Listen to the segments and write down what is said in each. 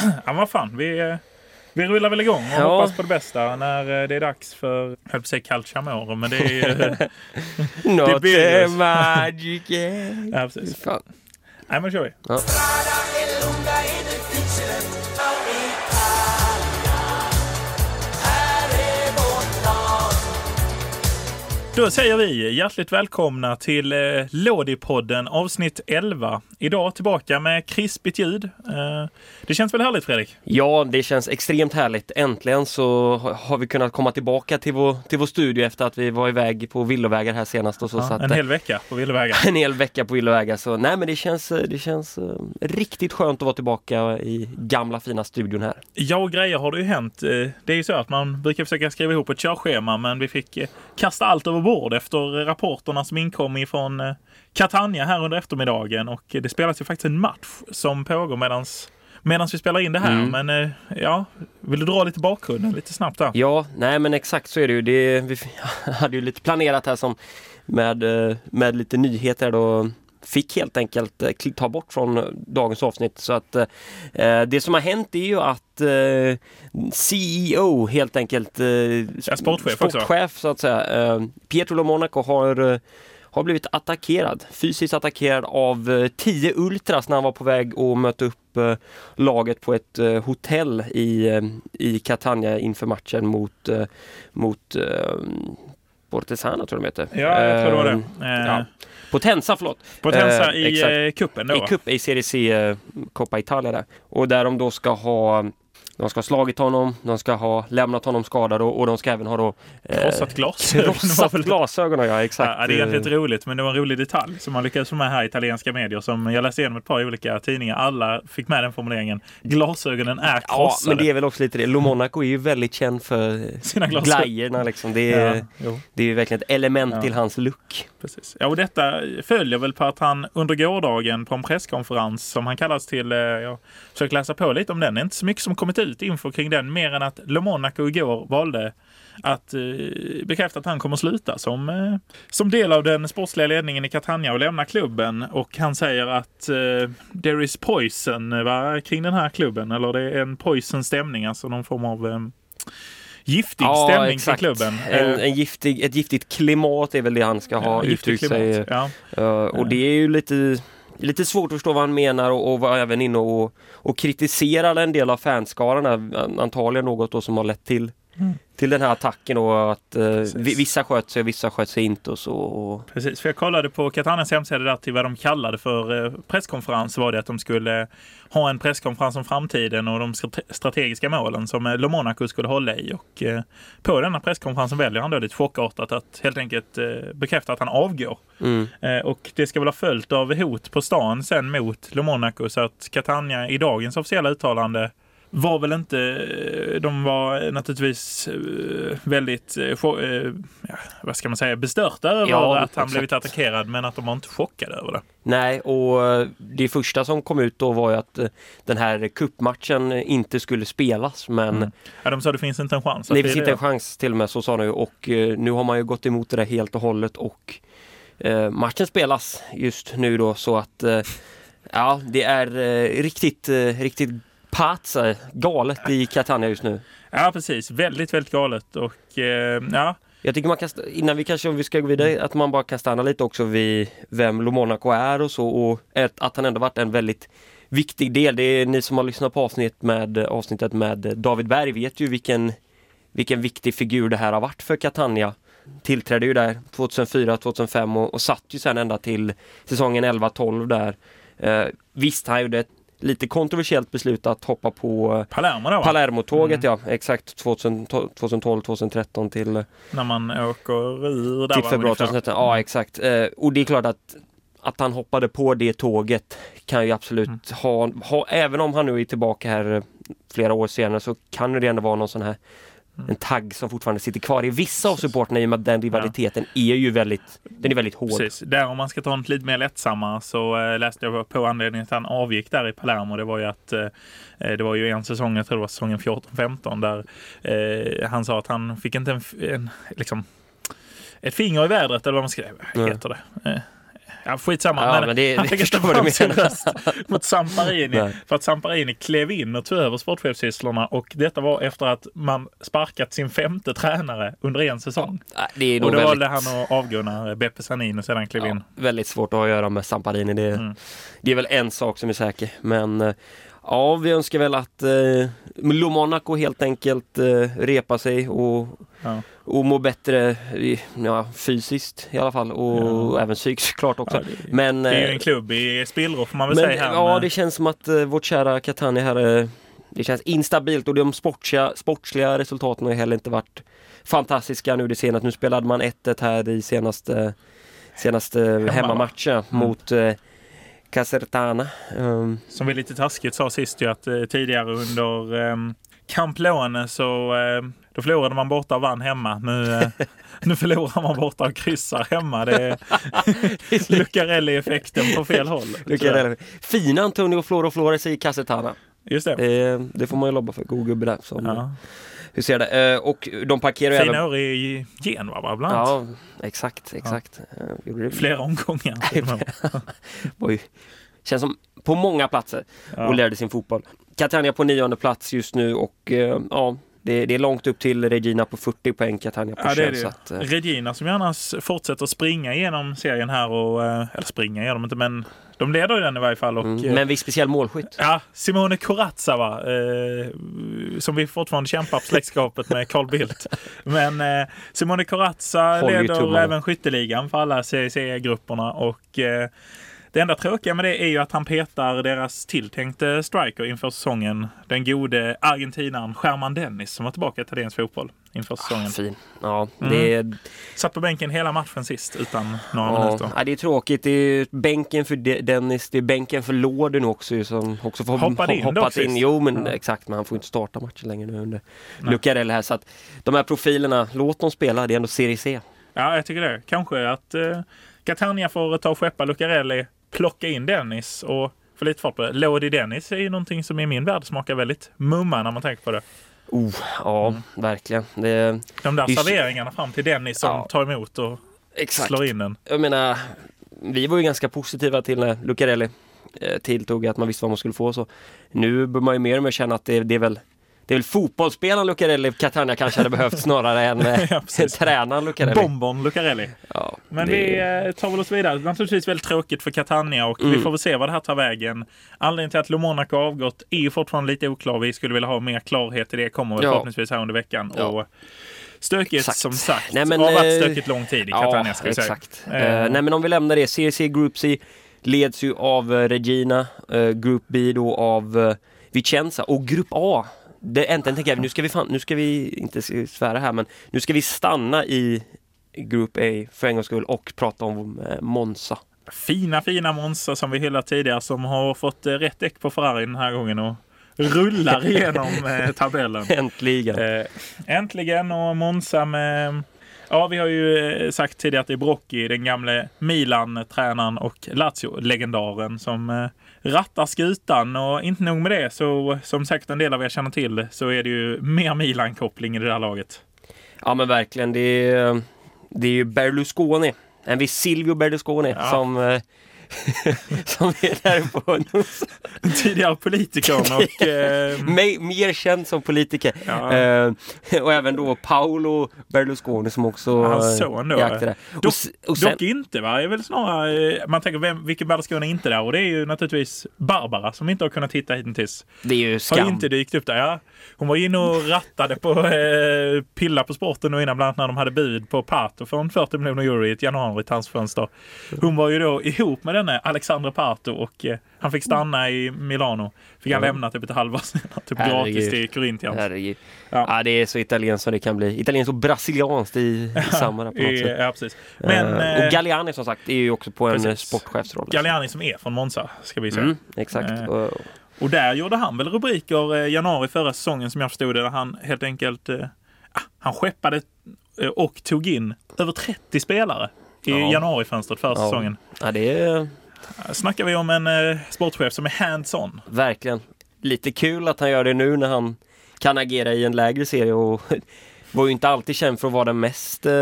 Ja, vad fan. Vi, vi rullar väl igång och Ja. hoppas på det bästa när eh, det är dags för, jag höll på att säga Calciamore, men det är ju... Not ju- magic ja, precis. Fan. Nej, men kör vi. Ja. Då säger vi hjärtligt välkomna till eh, Lådipodden avsnitt 11. Idag tillbaka med krispigt ljud. Eh, det känns väl härligt Fredrik? Ja, det känns extremt härligt. Äntligen så ha- har vi kunnat komma tillbaka till vår, till vår studio efter att vi var iväg på villovägar här senast. Och så, så Ja, att, en hel vecka på villovägar. en hel vecka på villovägar. Så nej, men det känns, eh, det känns eh, riktigt skönt att vara tillbaka i gamla fina studion här. Ja, och grejer har det ju hänt. Eh, Det är ju så att man brukar försöka skriva ihop ett körschema, men vi fick eh, kasta allt över bord efter rapporterna som inkom ifrån eh, Catania här under eftermiddagen. Och det spelas ju faktiskt en match som pågår medans Medan vi spelar in det här, Mm. men eh, ja, vill du dra lite bakgrunden lite snabbt där? Ja, nej men exakt så är det ju. Det, vi hade ju lite planerat här som med, eh, med lite nyheter då fick helt enkelt eh, ta bort från eh, dagens avsnitt. Så att eh, det som har hänt är ju att eh, CEO helt enkelt, eh, Ja, sportchef sportchef så att säga, eh, Pietro Lomonaco har eh, har blivit attackerad, fysiskt attackerad av eh, tio ultras när han var på väg att möta upp eh, laget på ett eh, hotell i, eh, i Catania inför matchen mot, eh, mot eh, Portesana tror jag de heter. Ja, jag tror det var Eh, det. Eh, ja. Potenza, förlåt. Potenza Eh, i exakt. eh, kuppen då? I cup, i Serie C, eh, Coppa Italia där. Och där de då ska ha de ska ha slagit honom, de ska ha lämnat honom skadad och, och de ska även ha då eh, Krossat glasögon. var krossat glasögonen, ja exakt. Ja, det är egentligen inte roligt, men det var en rolig detalj som man lyckades få med här i italienska medier. Som jag läste igenom ett par olika tidningar. Alla fick med den formuleringen. Glasögonen är Ja, krossade. men det är väl också lite det. Lomonaco är ju väldigt känd för Sina glasögon. glajjorna liksom. Det är, Ja, det är ju verkligen ett element Ja. till hans look precis. Ja, och detta följer väl på att han under gårdagen på en presskonferens som han kallas till, eh, jag försöker läsa på lite om den, det är inte så mycket som kommit ut info kring den mer än att Le Monaco igår valde att eh, bekräfta att han kommer sluta som, eh, som del av den sportsliga ledningen i Catania och lämna klubben. Och han säger att eh, there is poison eh, va, kring den här klubben. Eller det är en poison stämning, alltså någon form av eh, eh, giftig stämning kring klubben. En, Eh, en giftig, ett giftigt klimat är väl det han ska ha uttryckt sig. Ja. Uh, och det är ju lite, lite svårt att förstå vad han menar och, och var även inne och, och kritiserade en del av fanskaran. Antagligen något då som har lett till, Mm. till den här attacken och att vi- vissa sköt sig och vissa sköt sig inte och så. Och, Precis, för jag kollade på Catanias hemsida där till vad de kallade för eh, presskonferens var det att de skulle ha en presskonferens om framtiden och de strate- strategiska målen som eh, Le Monaco skulle hålla i. Och eh, på denna presskonferensen väljer han då lite chockartat att helt enkelt eh, bekräfta att han avgår. mm. Eh, och det ska väl ha följt av hot på stan sen mot Le Monaco så att Catania i dagens officiella uttalande var väl inte, de var naturligtvis eh, väldigt, eh, eh, vad ska man säga, bestörta över Ja, att han exakt. blivit attackerad men att de var inte chockade över det. Nej, och det första som kom ut då var ju att den här kuppmatchen inte skulle spelas men Mm. Ja, de sa det finns inte en chans. det finns inte en chans till och med så sa han ju och nu har man ju gått emot det där helt och hållet och matchen spelas just nu då så att ja det är eh, riktigt, eh, riktigt pazza, galet i Catania just nu. Ja, precis. Väldigt, väldigt galet. Och eh, ja, Jag tycker man kan, innan vi kanske vi ska gå vidare, att man bara kan stanna lite också vid vem Lomonaco är och så och att, han ändå varit en väldigt viktig del. Det är ni som har lyssnat på avsnitt med, avsnittet med David Berg vet ju vilken, vilken viktig figur det här har varit för Catania. Tillträdde ju där 2004-2005 och, och satt ju sen ända till säsongen 11-12 där. Eh, visst, han gjorde ett lite kontroversiellt beslut att hoppa på eh, Palermo då, va? Palermo-tåget, ja exakt 2012-2013 till När man åker ur där till februari ungefär. 2013. Ja exakt. Eh, och det är klart att att han hoppade på det tåget kan ju absolut Mm. ha, ha, även om han nu är tillbaka här eh, flera år senare så kan det ändå vara någon sån här Mm. En tagg som fortfarande sitter kvar i vissa av supporterna i och med att den rivaliteten är ju väldigt, den är väldigt hård. Precis. Där om man ska ta något lite mer lättsammare så eh, läste jag på anledningen att han avgick där i Palermo. Det var ju att eh, det var ju en säsong, jag tror det var säsongen 14-15 där eh, han sa att han fick inte en, en liksom ett finger i vädret eller vad man ska heter det. Ja, skitsamma. Ja, men men det- han fick inte sin röst mot Samparini. Nej. för att Samparini klev in och tog över sportchefssysslorna och detta var efter att man sparkat sin femte tränare under en säsong. Nej, Det är nog Och då väldigt, valde han att avgå när Beppe Sanin sedan klev in. ja, väldigt svårt att ha att göra med Samparini. Det, Mm. det är väl en sak som är säker. Men eh, ja, vi önskar väl att eh, Monaco helt enkelt eh, repar sig och, Ja. och mår bättre ja, fysiskt i alla fall och Ja. även psykiskt såklart också. Det- men, Det är ju eh, en klubb i spillror får man väl men säga här. ja, med- det känns som att eh, vårt kära Catania här eh, det känns instabilt och de sportsliga, sportsliga resultaten har heller inte varit fantastiska nu det senaste. Nu spelade man 1-1 här i senaste, senaste hemmamatchen Mm. mot eh, Casertana. Um, Som vi lite taskigt sa sist ju att eh, tidigare under eh, Camp Lone så eh, då förlorade man borta och vann hemma. Nu, eh, nu förlorar man borta och kryssar hemma. Det är Lucarelli-effekten på fel håll. Lucarelli. Fina Antonio Floro Flores i Casertana. Just det. Det, det får man ju lobba för. God gubbe där. Som, Ja. Hur ser det? Eh, och de parkerar Fina även... år i Genua va, bland annat. Ja, exakt, exakt. Eh, gjorde det. Flera omgångar. ju, känns som på många platser Ja. och lärde sin fotboll. Catania på nionde plats just nu och eh, ja, det, det är långt upp till Regina på 40 poäng, Catania på Ja, det är 21. det. så att, eh, Regina som gärna s- fortsätter springa igenom serien här och, eh, eller springa gör de inte, men de leder ju den i varje fall. Och, mm, eh, men vi speciell målskytt. Ja, Simone Corazza va, eh, som vi fortfarande kämpar på släktskapet med Carl Bildt. Men eh, Simone Corazza leder även skytteligan för alla CEC-grupperna och eh, det enda tråkiga med det är ju att han petar deras tilltänkte striker inför säsongen. Den gode argentinaren Sherman Dennis som var tillbaka i italiensk fotboll inför säsongen. Fin. Ja, Mm. det är, Satt på bänken hela matchen sist utan några ja, minuter. nej, det är tråkigt. Det är bänken för De- Dennis, det är bänken för Lorden också som också får Hoppade in hoppat in. Jo men Ja. exakt, men han får inte starta matchen längre nu under. Lucarelli här. Så att de här profilerna, låt dem spela. Det är ändå Serie C. Ja, jag tycker det. Kanske att eh, Catania får ta och skeppa Lucarelli, plocka in Dennis och få lite fart på det. Lodi Dennis är ju någonting som i min värld smakar väldigt mumma när man tänker på det. Oh, ja, Mm. verkligen. Det, De där Det serveringarna fram till Dennis som Ja. tar emot och exakt. slår in den. Jag menar, vi var ju ganska positiva till när Lucarelli eh, tilltog att man visste vad man skulle få. Så nu bör man ju mer och mer känna att det, det är väl det är väl fotbollsspelaren Lucarelli Catania kanske hade behövt snarare än eh, Ja, tränaren Lucarelli. Bonbon Lucarelli. Ja, Men det- vi eh, tar väl oss vidare. Naturligtvis väldigt tråkigt för Catania och vi Mm. får väl se vad det här tar vägen. Anledningen till att Le Monaco har avgått är ju fortfarande lite oklar. Vi skulle vilja ha mer klarhet i det. Kommer Ja. förhoppningsvis här under veckan. Ja. Och stökigt Exakt. som sagt. Nej, men, det har varit eh, stökigt lång tid i Catania ska vi säga. exakt. Eh, nej men om vi lämnar det, CRC Group C leds ju av Regina, eh, Group B då av eh, Vicenza och Grupp A det, äntligen tänker jag, nu ska vi fan, nu ska vi inte svära här men nu ska vi stanna i Group A för en gångs skull och prata om eh, Monza. Fina, fina Monza som vi hyllat tidigare som har fått eh, rätt däck på Ferrari den här gången och rullar igenom eh, tabellen. Äntligen! Äntligen och Monza med Ja, vi har ju sagt tidigare att det är Brocchi, den gamle Milan-tränaren och Lazio-legendaren som rattar skutan. Och inte nog med det, så som säkert en del av er känner till, så är det ju mer Milan-koppling i det där laget. Ja men verkligen, det är, det är ju Berlusconi, en viss Silvio Berlusconi Ja. som eh, som är där på Tidigare politikern och... Eh, Mig, mer känd som politiker. Ja. Eh, och även då Paolo Berlusconi som också Hans son då. Dock- Och, sen, Dock inte va? Är väl snarare, eh, man tänker vem, vilken Berlusconi är inte där? Och det är ju naturligtvis Barbara som inte har kunnat hitta hittills. det är ju Har skam. inte dykt upp där. Ja. Hon var inne och rattade på eh, pilla på sporten och innan bland annat när de hade bud på Pato för en 40 miljoner euro i ett januari-transfönster. Hon var ju då ihop med denne Alexandre Pato och eh, han fick stanna i Milano. Fick han Ja. lämna typ ett halvår senare, typ Herregud. gratis till Corinthians. Herregud. Ja. Ja. det är så italienskt som det kan bli. Italienskt och brasilianskt i, i samma på något sätt. Ja, precis. Men Eh, eh, och Galliani som sagt är ju också på en precis. eh, sportchefsroll. Galliani som är från Monza, ska vi säga. Mm, exakt. Eh, Och- där gjorde han väl rubriker eh, januari förra säsongen som jag förstod det, där han helt enkelt eh, ah, han skeppade eh, och tog in över 30 spelare i Ja. januarifönstret förra Ja. säsongen. Ja, det är Här Snackar vi om en eh, sportchef som är hands-on. verkligen lite kul att han gör det nu när han kan agera i en lägre serie och var ju inte alltid känd för att vara den mest eh,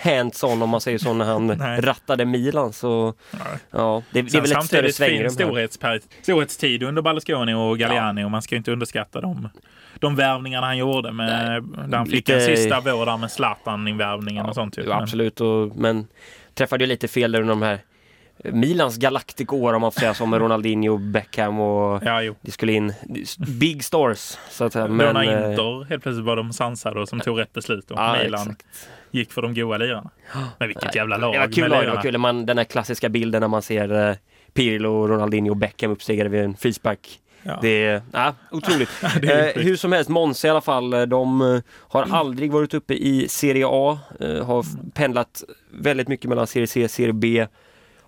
hands-on om man säger så när han rattade Milan. Så Ja. ja, det, det är väl ett större svängrum här. storhetsperi- storhetstid under Berlusconi och Galliani och man ska inte underskatta dem. De värvningarna han gjorde med, där han fick Lite- en sista vår där med Zlatan-invärvningen och sånt. Typ. Absolut, och, men träffade ju lite fel där under de här Milans galaktikår om man får säga så med Ronaldinho, Beckham och Ja, jo. det skulle in big stars. Så att säga. Men, eh, Inter helt plötsligt var de sansade och som tog rätt beslut och ja, Milan exakt. gick för de goa lirarna. Men vilket jävla lag Det var kul, lag, det lirarna. var kul. Man, den här klassiska bilden när man ser eh, Pirlo, Ronaldinho och Beckham uppstegade vid en frispark. Ja. Det är ja, otroligt. Är eh, hur som helst, Monza i alla fall, eh, de eh, har aldrig varit uppe i Serie A, eh, har f- pendlat väldigt mycket mellan Serie C och Serie B.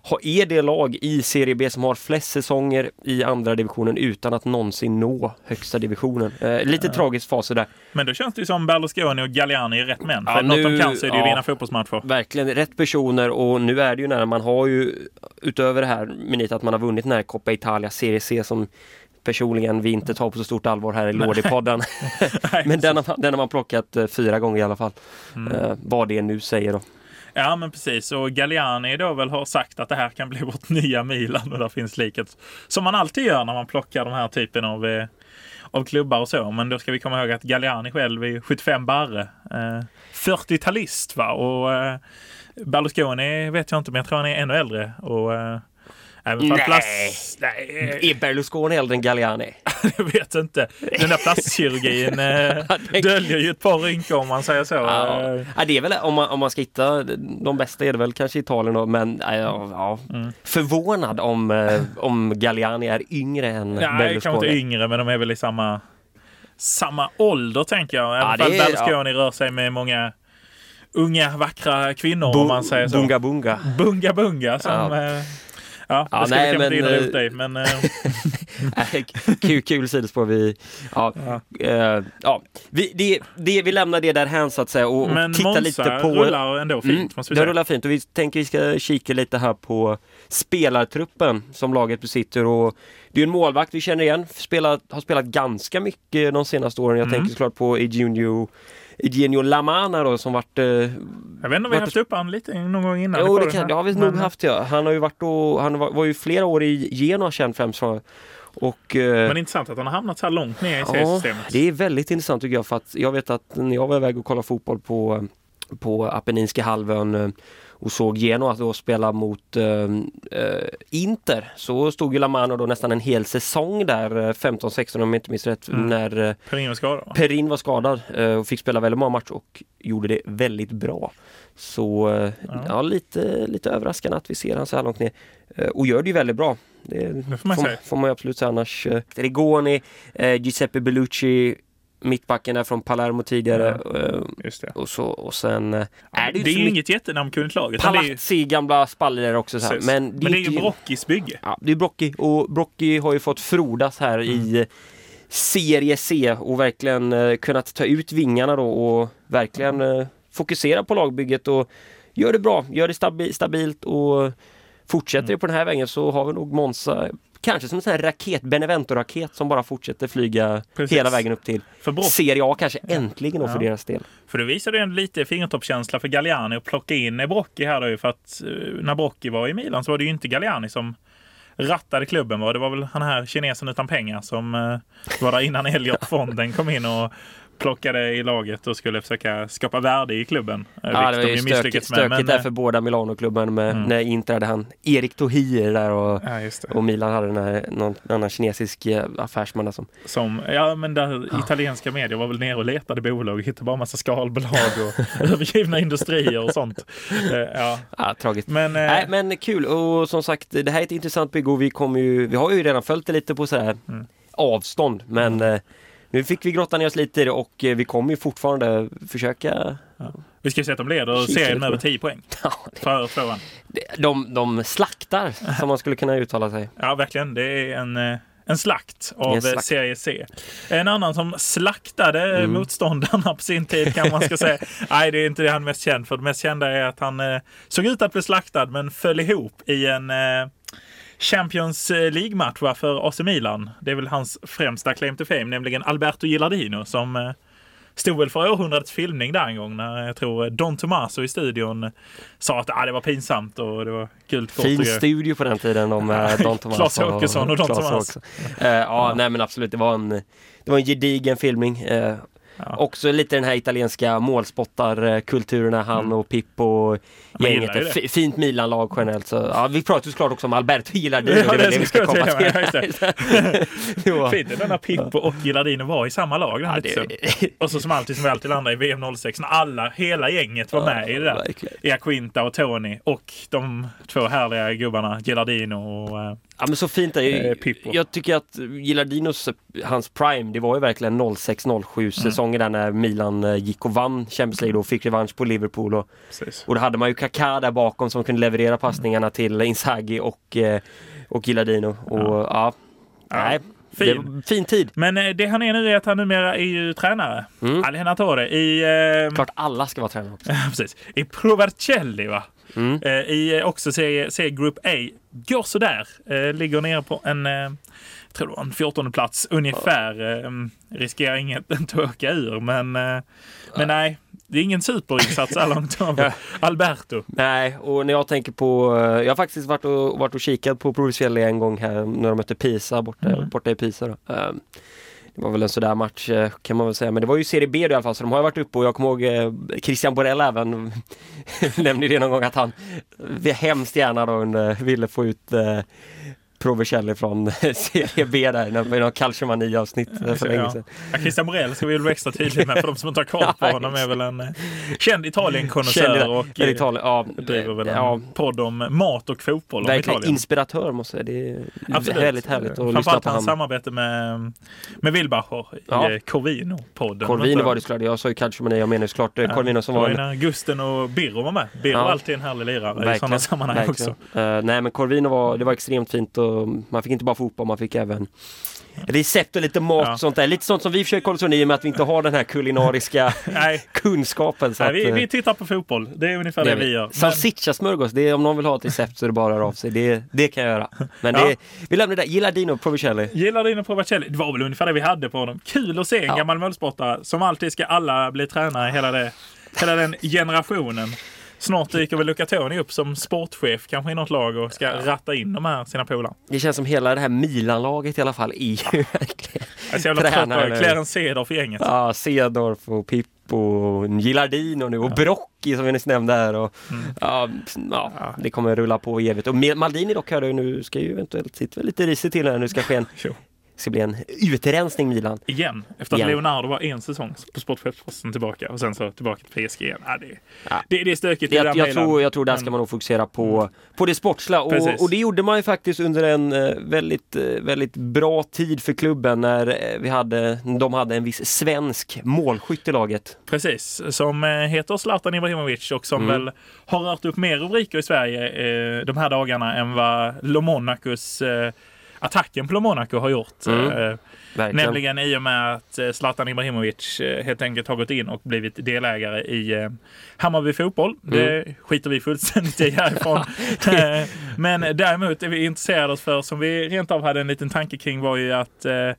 Har, är det lag i Serie B som har flest säsonger i andra divisionen utan att någonsin nå högsta divisionen. Eh, lite tragisk fas där. Men då känns det ju som Berlusconi och Galliani är rätt män. För Ja, något nu- de kan så är det ju ja. vinna fotbollsmatcher. Verkligen rätt personer och nu är det ju när man har ju utöver det här minit att man har vunnit den här Coppa Italia Serie C som personligen vi inte tar på så stort allvar här i Lordi-podden. Men den har, den har man plockat eh, fyra gånger i alla fall. Mm. Eh, vad det nu säger då. Ja, men precis. Och Galliani då väl har sagt att det här kan bli vårt nya Milan och där finns likhet. Som man alltid gör när man plockar de här typen av, eh, av klubbar och så. Men då ska vi komma ihåg att Galliani själv är 75 barre. Eh, 40-talist va? Och eh, Berlusconi vet jag inte, men jag tror han är ännu äldre. Och eh, även Nej. plast... Nej! Är Berlusconi äldre än Galliani? Jag vet inte. Den där plastkirurgin eh, döljer ju ett par rynkor om man säger så. Ja. Eh, Ja, det är väl om man, om man ska hitta de bästa är det väl kanske Italien då, men ja, ja, Mm. förvånad om, eh, om Galliani är yngre än Nej, kanske Berlusconi. inte yngre, men de är väl i samma, samma ålder tänker jag. Även Ja, fall Berlusconi rör sig med många unga vackra kvinnor Bu- om man säger så. Bunga bunga. Bunga bunga som... Ja. Ja, ja, det ska nej, kanske men, inte eh, rota i, men... eh, kul, kul sidospår. Vi, ja, Ja. eh, ja. Vi, det, det, vi lämnar det där hän så att säga och, och men tittar Monza lite på... rullar ändå fint, Mm, måste vi det säga. rullar fint och vi tänker vi ska kika lite här på spelartruppen som laget besitter. Och det är en målvakt vi känner igen, spelat, har spelat ganska mycket de senaste åren. Jag Mm. tänker såklart på Eugenio, Eugenio Lamana då som varit... Eh, Jag vet inte om vi haft upp han lite någon gång innan. jo, det, kan, det har vi nog haft ja. Han har ju varit och, han var, var ju flera år i Genoa känd främst för. Och, eh, Men intressant att han har hamnat så här långt ner i Ja, seriesystemet. det är väldigt intressant tycker jag för att jag vet att när jag var iväg och kollade fotboll på, på Apenninska halvön eh, och såg Genoa då spela mot eh, eh, Inter så stod ju Lamano då nästan en hel säsong där, eh, 15-16 om jag inte minns rätt, Mm. när eh, Perin var skadad. Perin var skadad eh, och fick spela väldigt många matcher och gjorde det väldigt bra. Så eh, Ja. ja. lite, lite överraskande att vi ser han så här långt ner. Eh, och gör det ju väldigt bra. Det, Det får man säga. får man ju absolut säga annars. Eh, Rigoni, eh, Giuseppe Bellucci, mittbacken där från Palermo tidigare. Eh, Just det. och, så, och sen eh, är det det är ju inget jättenamnkunnigt lag. det är ju- Palazzi, gamla spallare också. Så här. Men, Men det är ju Brockis bygge. Ja, det är Brocchi och Brocchi har ju fått frodas här Mm. i Serie C och verkligen eh, kunnat ta ut vingarna då och verkligen eh, fokusera på lagbygget och gör det bra, gör det stabi- stabilt och fortsätter det Mm. på den här vägen så har vi nog Monza kanske som en sån här raket, Benevento-raket som bara fortsätter flyga Precis. hela vägen upp till För Serie A kanske äntligen då för Ja. deras del. För det visade ju en lite fingertoppskänsla för Galliani att plocka in Brocchi här då ju för att eh, när Brocchi var i Milan så var det ju inte Galliani som rattade klubben. Va? Det var väl han här kinesen utan pengar som eh, var där innan Elliot Fonden kom in och plockade i laget och skulle försöka skapa värde i klubben. eh, Ja, det var de ju ju stökigt, stökigt Men, där eh, för båda Milano-klubben med, Mm. när Inter hade han Erik Tohier där och Ja. Och Milan hade den här, någon annan kinesisk eh, affärsman där som... Som, ja, men där italienska medier var väl nere och letade bolag och hittade bara massa skalbolag och övergivna industrier och sånt. Ja. Ja, tragiskt. Men, eh, Nej men kul och som sagt det här är ett intressant bygge och vi kommer ju, vi har ju redan följt det lite på sådär Mm. avstånd men eh, nu fick vi grotta ner oss lite i det och eh, vi kommer ju fortfarande försöka vi ska se att de leder serien med över det. 10 poäng ja, för tvåan. de, de slaktar som man skulle kunna uttala sig. Ja, verkligen. Det är en, eh, en slakt av En eh, slakt. Serie C. En annan som slaktade Mm. motståndarna på sin tid kan man ska säga. Nej, det är inte det han är mest känd för. Det mest kända är att han eh, såg ut att bli slaktad men föll ihop i en eh, Champions League-match va, för AC Milan. Det är väl hans främsta claim to fame, nämligen Alberto Gilardino som eh, stod väl för århundradets filmning där en gång när jag tror Don Tomaso i studion sa att ah, det var pinsamt och det var gult kort. Fin studio på den tiden om eh, Don Tomaso. Klas Åkesson och Don Tomaso. Eh, ja, nej men absolut, det var en, det var en gedigen filmning. Eh, Ja. Också lite den här italienska målspottarkulturen när han och Pippo och Man gänget. Ett fint Milan-lag generellt. Så, ja, vi pratar ju såklart också om Alberto Gilardino. Ja, det det vi ska komma till. ja, Fint det när Pippo och Gilardino var i samma lag. Ja, Ja, det- Och så som alltid som vi alltid landade i VM 06 när alla, hela gänget var med i det där. verkligen. Iaquinta och Tony och de två härliga gubbarna Gilardino och eh, Ja men så fint är Eh, ju. Pippo. Jag tycker att Gilardinos, hans prime, det var ju verkligen 06-07 säsonger där när Milan eh, gick och vann Champions League och fick revansch på Liverpool. Och, precis. och då hade man ju Kaká där bakom som kunde leverera passningarna till Inzaghi och, eh, och Gilardino. Och ja, nej, fin. fin tid. Men eh, det han är nu är att han numera är ju tränare. Mm. Allenatore i, eh, Klart alla ska vara tränare också. precis, i Provercelli va? Mm. Eh, I eh, också C, C Group A. Går sådär. Eh, ligger nere på en, eh, jag tror det var en 14 plats ungefär. Eh, riskerar inget att åka ur men, eh, men nej. Det är ingen superinsats av Ja. Alberto. Nej, och när jag tänker på, eh, jag har faktiskt varit och, varit och kikat på Provicelli en gång här när de mötte Pisa borta, Mm. borta i Pisa. Då. Ehm, Det var väl en sådär match eh, kan man väl säga, men det var ju Serie B då i alla fall så de har ju varit uppe och jag kommer ihåg eh, Christian Borell även nämnde det någon gång att han hemskt gärna då under, ville få ut Provicelli från Serie B där i någon Calciomani avsnitt eh, för länge Ja. sedan. Ja, Christian Morell ska vi väl vara extra tydliga med för de som inte har koll på Ja, honom är väl en eh, känd Italienkonnässör och eh, Italien, ja, driver väl en ja, podd om mat och fotboll verkligen Italien. inspiratör måste jag säga. Det är Absolut. väldigt härligt att lyssna Framförallt på hans honom. samarbete med, med Wilbacher i Ja. Corvino-podden. Corvino var det såklart, jag sa ju Calciomani, jag menar såklart eh, Corvino som det var var ju en Gusten och Birro var med. Birro Ja. var alltid en härlig lirare i sådana sammanhang verkligen. också. Eh, nej men Corvino var, det var extremt fint och man fick inte bara fotboll, man fick även recept och lite mat Ja. och sånt där. Lite sånt som vi försöker oss undan i och med att vi inte har den här kulinariska kunskapen. Så nej att, vi, eh, vi tittar på fotboll. Det är ungefär det det, vi gör. Salsiccia-smörgås, det är, om någon vill ha ett recept så är det bara att höra av sig. Det, det kan jag göra. Men Ja. det, vi lämnar det där. Gilardino Provicelli. Gillar din Provacelli. Det var väl ungefär det vi hade på honom. Kul att se en Ja. gammal målsportare. Som alltid ska alla bli tränare, hela, det, hela den generationen. Snart dyker väl Luca Toni upp som sportchef kanske i något lag och ska ratta in de här sina polare. Det känns som hela det här Milan-laget i alla fall är ju verkligen Jag är så jävla trött på Tränare. Clarence Cedorf i gänget. Ja, Cedorf och Pippo och Gilardino nu och Brocchi som vi nyss nämnde här. Och, ja, ja, Ja. det kommer rulla på evigt. Och Maldini dock hörde jag nu ska ju eventuellt sitta lite risigt till när det nu ska ske en. ska bli en utrensning Milan. Igen. Efter att Igen. Leonardo var en säsong på sportchefsposten tillbaka och sen så tillbaka till PSG igen. Ja, det, Ja. det, det är stökigt i Jag, den jag, Milan. tror, jag tror där ska man nog fokusera på, på det sportsliga och, och det gjorde man ju faktiskt under en eh, väldigt, eh, väldigt bra tid för klubben när eh, vi hade, de hade en viss svensk målskytt i laget. Precis, som heter Zlatan Ibrahimovic och som Mm. väl har rört upp mer rubriker i Sverige eh, de här dagarna än vad Le Monacos eh, attacken på Monaco har gjort. Mm. Eh, nämligen i och med att eh, Zlatan Ibrahimovic eh, helt enkelt har gått in och blivit delägare i eh, Hammarby Fotboll. Det skiter vi fullständigt i härifrån. Eh, Men däremot är vi intresserade oss för, som vi rent av hade en liten tanke kring, var ju att eh,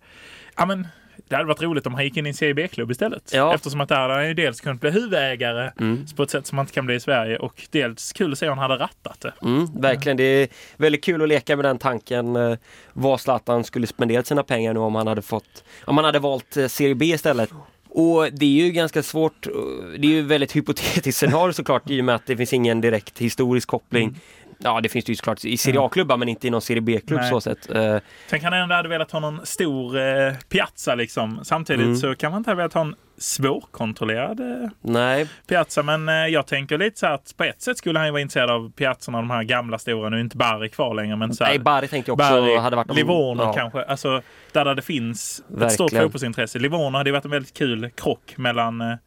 ja, men, det hade varit roligt om han gick in i en Serie B-klubb istället. Ja. Eftersom att där hade han ju dels kunnat bli huvudägare Mm. på ett sätt som man inte kan bli i Sverige och dels kul att se om han hade rattat det. Mm, verkligen, det är väldigt kul att leka med den tanken eh, vad Zlatan skulle spenderat sina pengar nu om han hade fått om han hade valt eh, Serie B istället. Och det är ju ganska svårt, eh, det är ju väldigt hypotetiskt scenario såklart i och med att det finns ingen direkt historisk koppling. Mm. Ja det finns det ju såklart i Serie A-klubbar men inte i någon Serie B-klubb så sett. Eh, Tänk han ändå hade velat ha någon stor eh, piazza liksom. Samtidigt Mm. så kan man inte ha velat ha en svårkontrollerad eh, nej, piazza. Men eh, jag tänker lite så att på ett sätt skulle han ju vara intresserad av piazzorna, de här gamla stora. Nu är inte Bari kvar längre men så här, nej Bari tänkte jag också Bari, hade varit... om- Livorno ja. kanske. Alltså där, där det finns ett stort Verkligen. fotbollsintresse. Livorno hade ju varit en väldigt kul krock mellan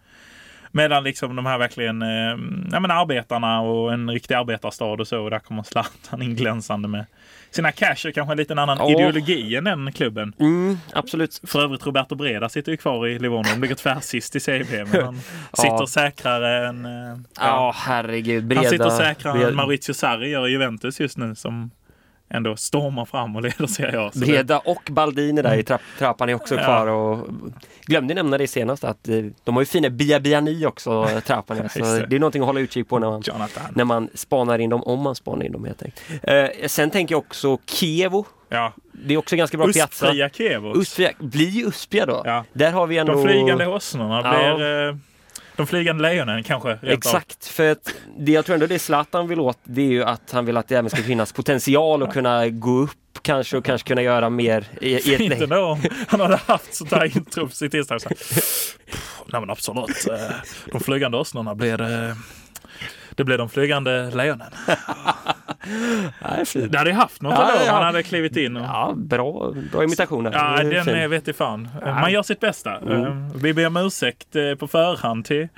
mellan liksom de här verkligen eh, ja, men arbetarna och en riktig arbetarstad och så. Och där kommer Zlatan in glänsande med sina cash och kanske en liten annan Ja. ideologi än den klubben. Mm, absolut. För övrigt Roberto Breda sitter ju kvar i Livorno. De ligger tvärsist i B. Men han sitter säkrare än... eh, Ja, herregud. Breda, han sitter säkrare Breda- än Maurizio Sarri gör i Juventus just nu som ändå stormar fram och leder. Så det- Breda och Baldini där i trapp, trappan är också kvar och glömde nämna det senast att eh, de har ju fina Biabiani också, eh, trappan. Så det. är någonting att hålla utkik på när man, Jonathan. när man spanar in dem, om man spanar in dem helt enkelt. Eh, sen tänker jag också Kievo. Ja, Det är också ganska bra piazza. Uspfria Kievo. Uspia, blir ju Uspia då. Ja. Där har vi ändå... De flygande åsnorna Ja. blir eh, de flygande lejonen kanske. rent av. Exakt, för att det jag tror ändå det Zlatan vill åt det är ju att han vill att det även ska finnas potential och kunna gå upp kanske och kanske kunna göra mer i, i ett Fint ändå om han hade haft sånt här intro så här, Nej men absolut. eh, De flygande åsnorna blir det. Blir de flygande lejonen. Nej, fint. Det hade ju haft något Ja, om ja. han hade klivit in. Och... Ja, bra, bra imitation. Ja, är den fin. är vet fan. Man gör sitt bästa. Mm. Eh, Vi ber om ursäkt eh, på förhand till,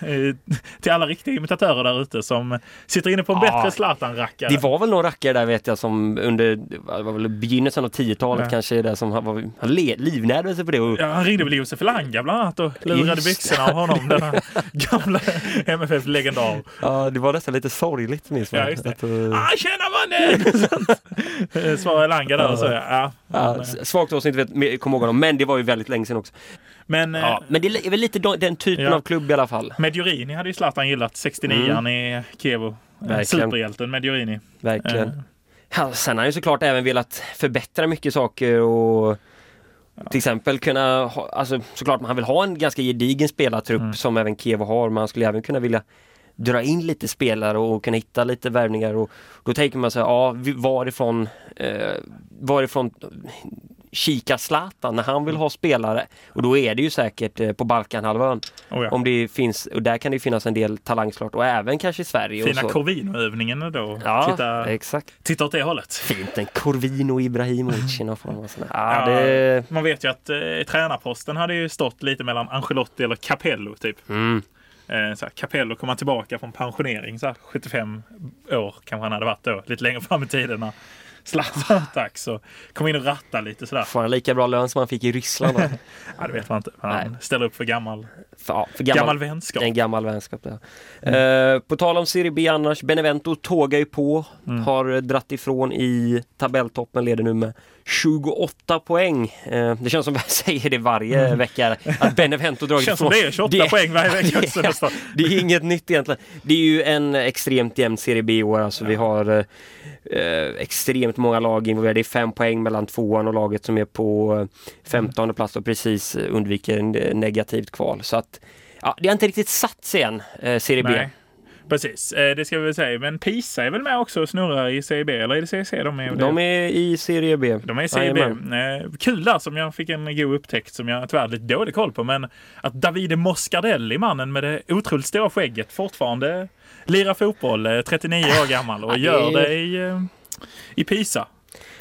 till alla riktiga imitatörer där ute som sitter inne på en Ja. bättre Zlatan-rackare. Det var väl någon rackare där vet jag som under var väl begynnelsen av 10-talet Ja. kanske där som var, han livnärde sig på det. Och, Ja, han ringde väl Josef Elanga bland annat och lurade Just byxorna av honom. Denna gamla MFF-legendar. ja, det var nästan lite sorgligt minns man. Ja, just det. Att, eh, Ah, tjena mannen! Eh, Svarade Elanga där och så. Ja, ja, eh, svagt av oss inte vet, kommer ihåg honom, men det var ju väldigt länge sedan också. men, eh, Ja, men det är väl lite den typen Ja. av klubb i alla fall. Mediorini hade ju Zlatan gillat. 69an i Kievo. Eh, Verkligen. Superhjälten Mediorini. Verkligen. Eh, Ja, sen har han ju såklart även velat förbättra mycket saker och till exempel kunna ha, alltså såklart man vill ha en ganska gedigen spelartrupp Mm. som även Kiev har, men man skulle även kunna vilja dra in lite spelare och kunna hitta lite värvningar och då tänker man sig, ja varifrån, eh, varifrån kika Zlatan när han vill ha spelare och då är det ju säkert eh, på Balkanhalvön oh ja. om det finns, och där kan det finnas en del talang såklart och även kanske i Sverige Fina. Corvino-övningen då. Ja, Titta, exakt. titta åt det hållet. Fint, en Corvino Ibrahimovic i någon form. Ja, Ja, det... Man vet ju att eh, tränarposten hade ju stått lite mellan Ancelotti eller Capello typ. Mm. Eh, så här, Capello kommer tillbaka från pensionering, så här, 75 år kanske han hade varit då, lite längre fram i tiden när Zlatan dags. Så kom in och ratta lite sådär. Får han lika bra lön som han fick i Ryssland? Ja, det vet man inte. Han Nej. ställer upp för gammal, för, ja, för gammal, gammal, vänskap. en gammal vänskap. Ja. Eh, på tal om Serie B annars, Benevento tågar ju på, Mm. har dratt ifrån i tabelltoppen, leder nu med 28 poäng. Eh, det känns som jag säger det varje vecka, att Benevento dragit Mm. Känns som ifrån. det är 28 Det- poäng varje vecka också det, nästan. det är inget nytt egentligen. Det är ju en extremt jämn Serie B i år. Alltså vi har eh, extremt många lag involverade. Det är fem poäng mellan tvåan och laget som är på eh, 15 plats och precis eh, undviker en negativt kval. Så att ja, det har inte riktigt satt sig än, eh, Serie B. Nej. Precis, eh, det ska vi väl säga. Men Pisa är väl med också och snurrar i Serie B, eller är det CC de är? De är i Serie B. De är i Serie B. Eh, kul där som jag fick en god upptäckt som jag tyvärr lite dålig koll på. Men att Davide Moscardelli, mannen med det otroligt stora skägget, fortfarande lirar fotboll, eh, 39 år gammal och det gör det i, eh, i Pisa.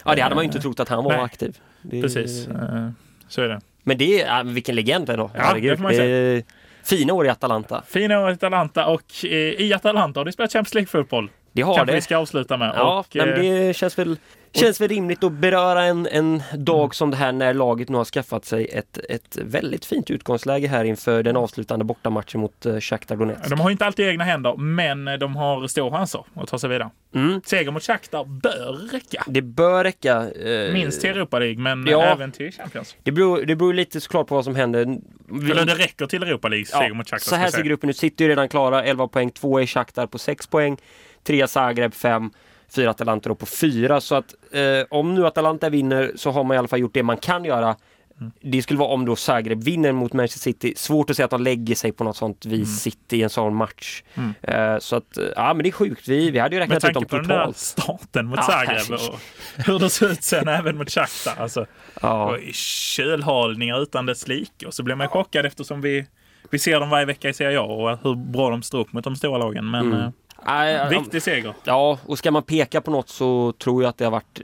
Ja, det hade man ju inte trott att han var Nej. aktiv. Det, Precis, eh, så är det. Men det är, vilken legend ändå. Ja, Herregud. det får man det är fina år i Atalanta. Fina år i Atalanta och eh, i Atalanta har du spelat Champions League-fotboll. Det har Kanske det. vi ska avsluta med. Ja, och, men eh, det känns väl, känns väl rimligt att beröra en, en dag Mm. som det här när laget nu har skaffat sig ett, ett väldigt fint utgångsläge här inför den avslutande bortamatchen mot uh, Shakhtar Donetsk. De har inte alltid egna händer, men de har stora chanser att ta sig vidare. Mm, Seger mot Shakhtar bör räcka. det bör räcka. eh, Minst till Europa League, men ja. även till Champions. det, beror, det beror lite såklart på vad som händer. Vi- Eller det räcker till Europa League, seger ja, mot Shakhtar. så här ser gruppen ut. City är redan klara, 11 poäng. Två är Shakhtar på 6 poäng. Tre Zagreb 5. Fyra Atalanta då på fyra. Så att eh, om nu Atalanta vinner så har man i alla fall gjort det man kan göra. Mm. Det skulle vara om då Zagreb vinner mot Manchester City. Svårt att säga att de lägger sig på något sånt vis City i en sån match. Mm. Eh, så att, eh, ja men det är sjukt. Vi, vi hade ju Med räknat ut dem tanke på den där totalt. starten mot Ja, Zagreb och hur det ser ut sen även mot Shakhtar. Alltså, Ja. kölhalningar utan dess like. Och så blir man chockad eftersom vi, vi ser dem varje vecka i Serie A och hur bra de står upp mot de stora lagen. Men Mm. Nej, ja, viktig seger. Ja, och ska man peka på något så tror jag att det har varit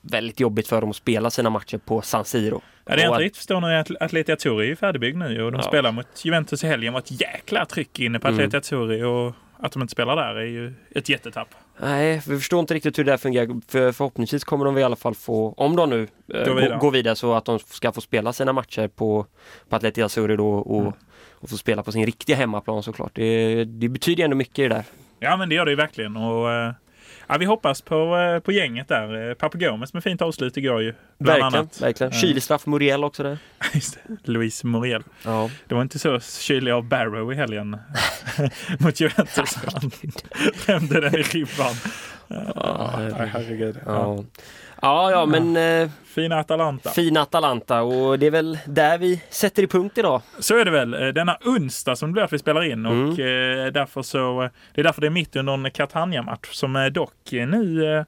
väldigt jobbigt för dem att spela sina matcher på San Siro. Ja, det jag inte riktigt förstår nu är att Atleti Azzurri är ju färdigbyggd nu och de Ja. spelar mot Juventus i helgen. Det var ett jäkla tryck inne på Mm. Atleti Azzurri och att de inte spelar där är ju ett jättetapp. Nej, vi förstår inte riktigt hur det fungerar. För förhoppningsvis kommer de i alla fall få, om de nu eh, Gå gå, vidare. gå vidare så att de ska få spela sina matcher på, på Atleti Azzurri då och, Mm. och få spela på sin riktiga hemmaplan såklart. Det, det betyder ändå mycket det där. Ja, men det gör det ju verkligen. Och, eh, Ja, vi hoppas på, eh, på gänget där. Eh, Papagomes med fint avslut igår ju. Bland Verkligen. annat. verkligen. Kylstraff Muriel också där. Just det. Louise Muriel. Ja. Det var inte så kylig av Barrow i helgen mot Juventus. Han drämde den i ribban. Ja, herregud. Ja. Ja. Ja, men eh, Fina Atalanta. fina Atalanta och det är väl där vi sätter i punkt idag. Så är det väl. Eh, Denna onsdag som det blir att vi spelar in och Mm. eh, därför så, eh, det är därför det är mitt under en Catania-match som dock nu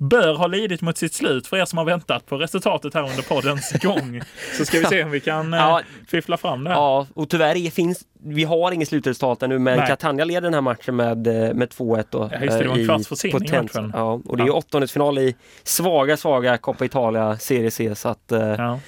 bör ha lidit mot sitt slut för er som har väntat på resultatet här under poddens gång. Så ska vi se om vi kan eh, Ja. fiffla fram det. Ja, och tyvärr är, finns, vi har inget slutresultat ännu, men Nej. Catania leder den här matchen med, eh, med 2-1. Då, Ja, just det, det var en eh, kvarts försening i matchen. Ja, och det är Ja. åttondelsfinal i svaga, svaga Coppa Italia Serie C. Så att, eh, ja.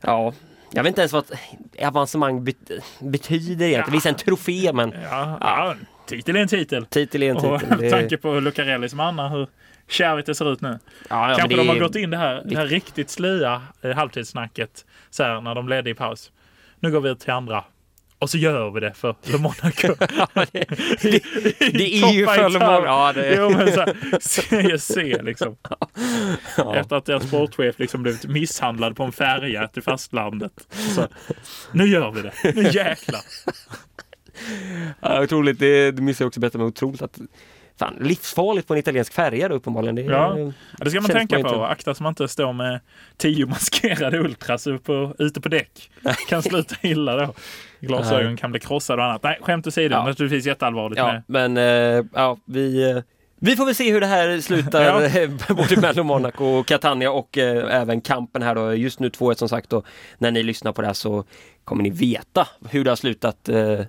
Ja. jag vet inte ens vad ett avancemang bet betyder egentligen. Ja. Visst en trofé, men Ja, ja, titel är en titel. titel är en Och titel. med Det, tanke på Lucarellis manna, hur kärvigt det ser ut nu. ja, ja, men Kanske det de har är- gått in det här, det här riktigt slöa eh, halvtidssnacket så här, när de ledde i paus. Nu går vi ut till andra. Och så gör vi det för Le Monaco. det, det är ju för Italia. många. Ja, det, Jo men så här, C liksom. ja. Efter att deras sportchef liksom blivit misshandlad på en färja till fastlandet. Så, nu gör vi det. Nu jäklar. Ja, otroligt, det, det missar jag också bättre med otroligt att Fan, livsfarligt på en italiensk färja då uppenbarligen. Det, Ja. Ja, det ska man tänka på. inte. Akta så man inte står med tio maskerade ultras på, ute på däck. Kan sluta illa då. Glasögon kan bli krossade och annat. Nej, skämt åsido. Ja. Naturligtvis jätteallvarligt Ja, med. men eh, ja, vi, eh, vi får väl se hur det här slutar Ja. både mellan Monaco och Catania och eh, även kampen här då. Just nu 2-1 som sagt och när ni lyssnar på det här så kommer ni veta hur det har slutat eh,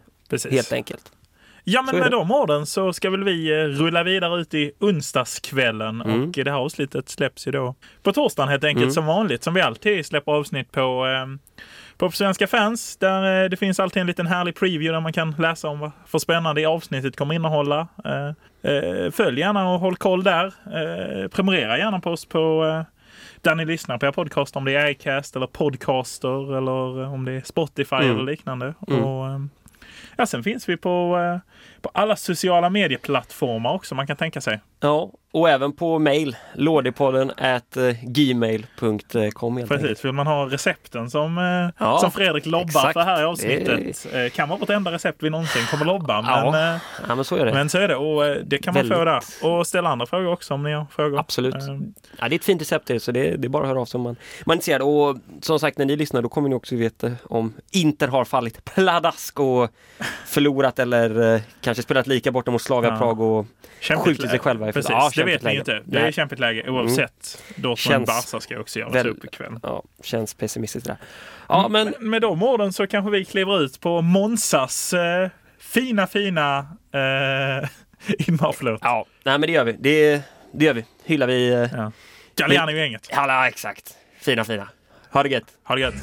helt enkelt. Ja, men med de orden så ska väl vi eh, rulla vidare ut i onsdagskvällen Mm. och det här avsnittet släpps ju då på torsdagen helt enkelt Mm. som vanligt som vi alltid släpper avsnitt på eh, på Svenska fans där eh, det finns alltid en liten härlig preview där man kan läsa om vad för spännande avsnittet kommer innehålla. Eh, eh, följ gärna och håll koll där. Eh, prenumerera gärna på oss på eh, där ni lyssnar på er podcast om det är iCast eller Podcaster eller om det är Spotify Mm. eller liknande. Mm. Och, eh, Ja, sen finns vi på, eh, på alla sociala medieplattformar också man kan tänka sig. Ja, och även på mail, lådepodden at eh, gmail.com enkelt. Precis, vill man ha recepten som, eh, Ja, som Fredrik lobbar exakt. för här i avsnittet. Eh, kan vara vårt enda recept vi någonsin kommer lobba. Ja, Men, Ja, men så är det. men så är det och det kan man få där. Väldigt. Och ställa andra frågor också om ni har frågor. Absolut. Ja, det är ett fint recept det, så det, det är bara att höra av sig om man, man är intresserad. Och som sagt, när ni lyssnar då kommer ni också veta om Inter har fallit pladask och förlorat eller kanske spelat lika borta mot Slavia. Prag och skjutit sig själva Precis, Ja, det vet ni läge. ju inte. Det är Nej. kämpigt läge oavsett. Känns Dortmund-Barca ska också göra väl- upp ikväll. ja, känns pessimistiskt där. Ja, men Men med de orden så kanske vi kliver ut på Monsas eh, fina, fina eh, inmarschlåt. ja, nej men det gör vi. Det, det gör vi. Hyllar vi. Eh, Ja. Galliano-gänget. ja, exakt. Fina, fina. Ha det gött. Ha det gött.